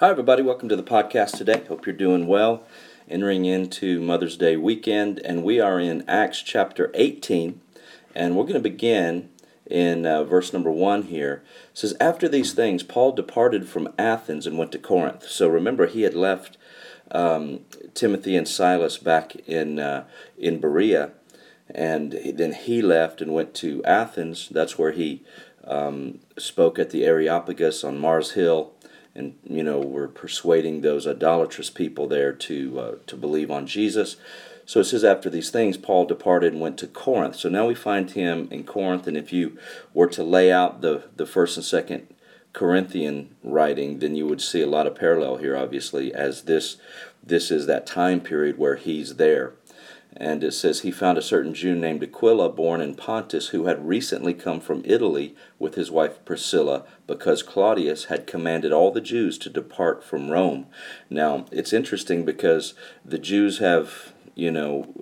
Hi, everybody. Welcome to the podcast today. Hope you're doing well. Entering into Mother's Day weekend, and we are in Acts chapter 18, and we're going to begin in uh, verse number 1 here. It says, After these things, Paul departed from Athens and went to Corinth. So remember, he had left um, Timothy and Silas back in, uh, in Berea, and then he left and went to Athens. That's where he um, spoke at the Areopagus on Mars Hill and you know we're persuading those idolatrous people there to uh, to believe on Jesus. So it says after these things, Paul departed and went to Corinth. So now we find him in Corinth, and if you were to lay out the the first and second Corinthian writing, then you would see a lot of parallel here, obviously, as this this is that time period where he's there. And it says he found a certain Jew named Aquila, born in Pontus, who had recently come from Italy with his wife Priscilla, because Claudius had commanded all the Jews to depart from Rome. Now, it's interesting because the Jews have, you know,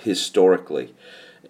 historically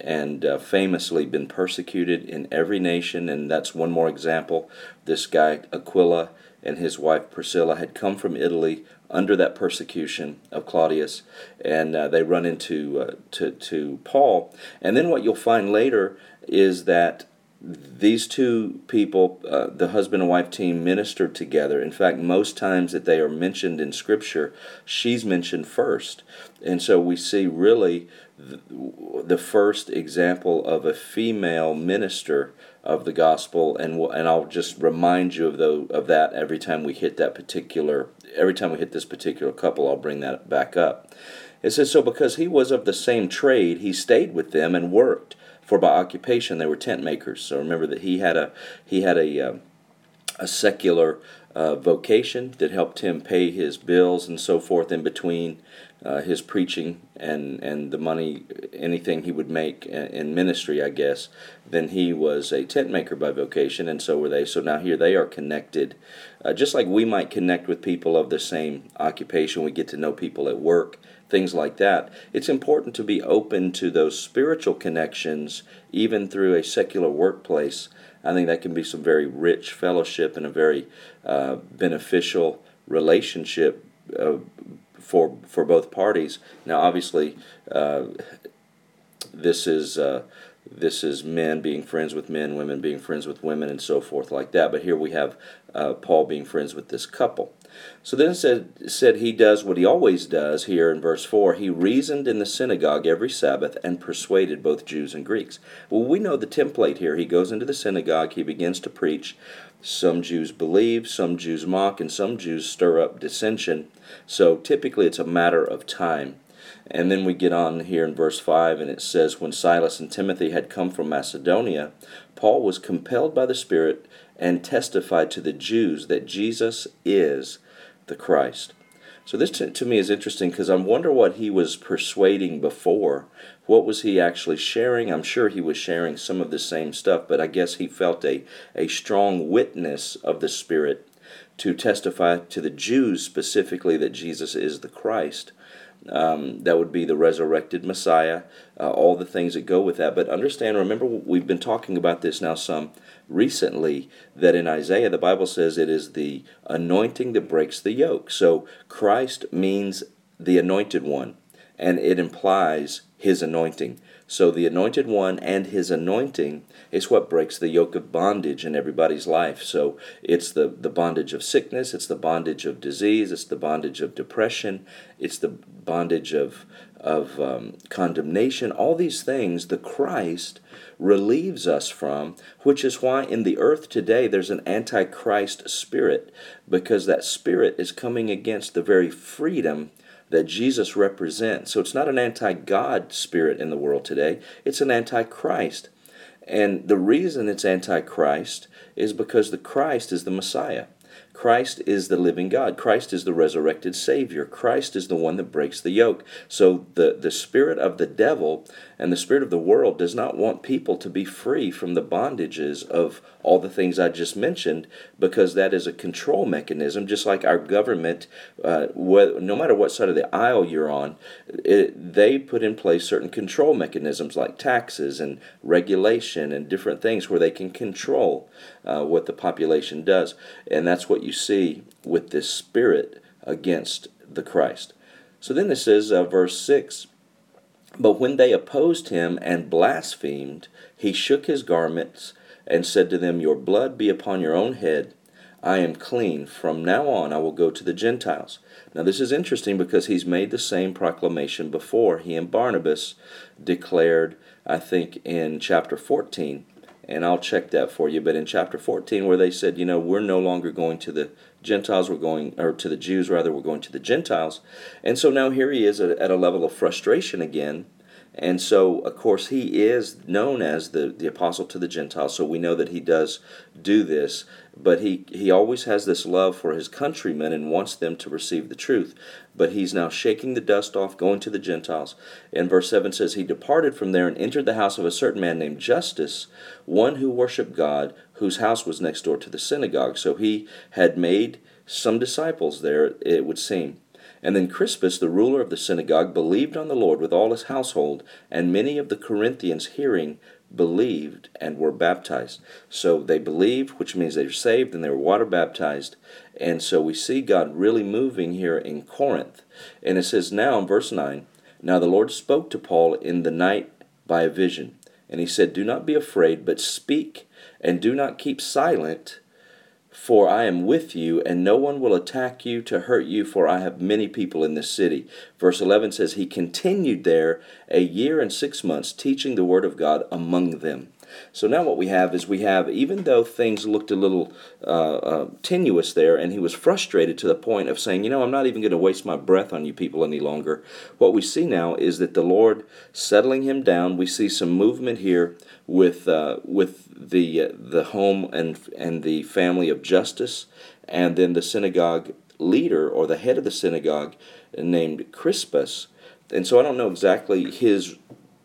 and uh, famously been persecuted in every nation, and that's one more example. This guy, Aquila, and his wife Priscilla had come from Italy under that persecution of Claudius, and uh, they run into uh, to to Paul. And then what you'll find later is that these two people, uh, the husband and wife team, ministered together. In fact, most times that they are mentioned in Scripture, she's mentioned first, and so we see really the first example of a female minister of the gospel, and we'll, and I'll just remind you of the of that every time we hit that particular every time we hit this particular couple. I'll bring that back up. It says so because he was of the same trade, he stayed with them and worked. For by occupation they were tent makers. So remember that he had a he had a uh, a secular uh, vocation that helped him pay his bills and so forth in between uh, his preaching and, and the money, anything he would make in ministry, I guess, then he was a tent maker by vocation, and so were they. So now here they are connected. Uh, just like we might connect with people of the same occupation, we get to know people at work, things like that. It's important to be open to those spiritual connections, even through a secular workplace. I think that can be some very rich fellowship and a very uh, beneficial relationship uh, for for both parties. Now, obviously, uh, this is uh, this is men being friends with men, women being friends with women, and so forth like that. But here we have uh, Paul being friends with this couple. So then said, said he does what he always does here in verse 4. He reasoned in the synagogue every Sabbath and persuaded both Jews and Greeks. Well, we know the template here. He goes into the synagogue, he begins to preach. Some Jews believe, some Jews mock, and some Jews stir up dissension. So typically it's a matter of time. And then we get on here in verse 5, and it says, When Silas and Timothy had come from Macedonia, Paul was compelled by the Spirit and testified to the Jews that Jesus is the Christ. So this to, to me is interesting because I wonder what he was persuading before. What was he actually sharing? I'm sure he was sharing some of the same stuff, but I guess he felt a, a strong witness of the Spirit to testify to the Jews specifically that Jesus is the Christ. Um, that would be the resurrected Messiah, uh, all the things that go with that. But understand, remember, we've been talking about this now some recently, that in Isaiah the Bible says it is the anointing that breaks the yoke. So Christ means the anointed one, and it implies his anointing. So the anointed one and his anointing is what breaks the yoke of bondage in everybody's life. So it's the, the bondage of sickness, it's the bondage of disease, it's the bondage of depression, it's the bondage of, of um, condemnation. All these things the Christ relieves us from, which is why in the earth today there's an antichrist spirit, because that spirit is coming against the very freedom that Jesus represents. So it's not an anti God spirit in the world today, it's an anti Christ. And the reason it's anti Christ is because the Christ is the Messiah. Christ is the living God. Christ is the resurrected Savior. Christ is the one that breaks the yoke. So the, the spirit of the devil And the spirit of the world does not want people to be free from the bondages of all the things I just mentioned because that is a control mechanism, just like our government, uh, wh- no matter what side of the aisle you're on, it, they put in place certain control mechanisms like taxes and regulation and different things where they can control uh, what the population does. And that's what you see with this spirit against the Christ. So then it says, uh, verse 6 But when they opposed him and blasphemed, he shook his garments and said to them, Your blood be upon your own head. I am clean. From now on I will go to the Gentiles. Now, this is interesting because he's made the same proclamation before. He and Barnabas declared, I think, in chapter 14, and I'll check that for you, but in chapter 14, where they said, you know, we're no longer going to the Gentiles, we're going, or to the Jews rather, we're going to the Gentiles. And so now here he is at, at a level of frustration again and so, of course, he is known as the, the apostle to the Gentiles, so we know that he does do this, but he, he always has this love for his countrymen and wants them to receive the truth. But he's now shaking the dust off, going to the Gentiles. And verse 7 says, He departed from there and entered the house of a certain man named Justus, one who worshiped God, whose house was next door to the synagogue. So he had made some disciples there, it would seem. And then Crispus, the ruler of the synagogue, believed on the Lord with all his household, and many of the Corinthians hearing believed and were baptized. So they believed, which means they were saved and they were water baptized. And so we see God really moving here in Corinth. And it says now in verse 9 Now the Lord spoke to Paul in the night by a vision. And he said, Do not be afraid, but speak, and do not keep silent for I am with you, and no one will attack you to hurt you, for I have many people in this city. Verse 11 says, He continued there a year and six months, teaching the word of God among them. So now what we have is we have, even though things looked a little uh, uh, tenuous there, and he was frustrated to the point of saying, you know, I'm not even going to waste my breath on you people any longer. What we see now is that the Lord settling him down. We see some movement here with uh, with the uh, the home and and the family of Justus, and then the synagogue leader or the head of the synagogue named Crispus. And so I don't know exactly his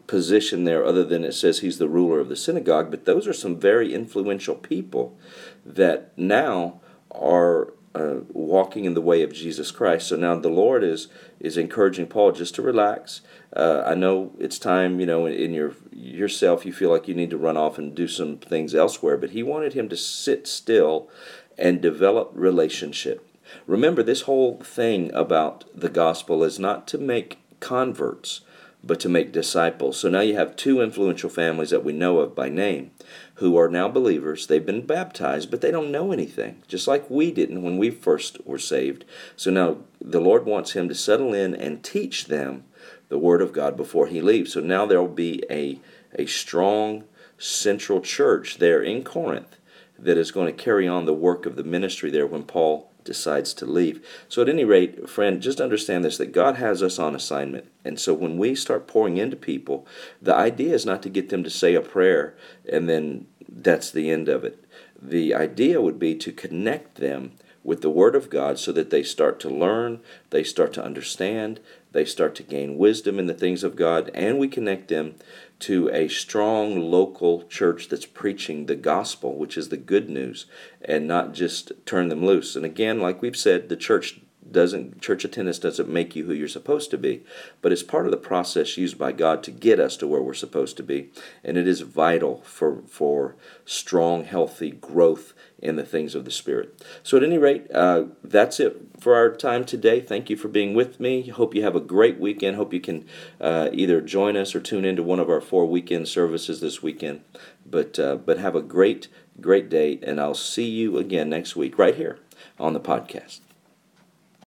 position there other than it says he's the ruler of the synagogue, but those are some very influential people that now are uh, walking in the way of Jesus Christ. So now the Lord is is encouraging Paul just to relax. Uh, I know it's time, you know, in, in, your yourself you feel like you need to run off and do some things elsewhere, but he wanted him to sit still and develop relationship. Remember, this whole thing about the gospel is not to make converts but to make disciples. So now you have two influential families that we know of by name who are now believers. They've been baptized, but they don't know anything, just like we didn't when we first were saved. So now the Lord wants him to settle in and teach them the Word of God before he leaves. So now there will be a, a strong central church there in Corinth that is going to carry on the work of the ministry there when Paul decides to leave. So, at any rate, friend, just understand this that God has us on assignment. And so, when we start pouring into people, the idea is not to get them to say a prayer and then that's the end of it. The idea would be to connect them with the Word of God so that they start to learn, they start to understand, they start to gain wisdom in the things of God, and we connect them to a strong local church that's preaching the gospel, which is the good news, and not just turn them loose. And again, like we've said, the church doesn't church attendance doesn't make you who you're supposed to be but it's part of the process used by god to get us to where we're supposed to be and it is vital for for strong healthy growth in the things of the spirit. So at any rate uh, that's it for our time today. Thank you for being with me. Hope you have a great weekend. Hope you can uh, either join us or tune into one of our four weekend services this weekend. But uh, but have a great great day and i'll see you again next week right here on the podcast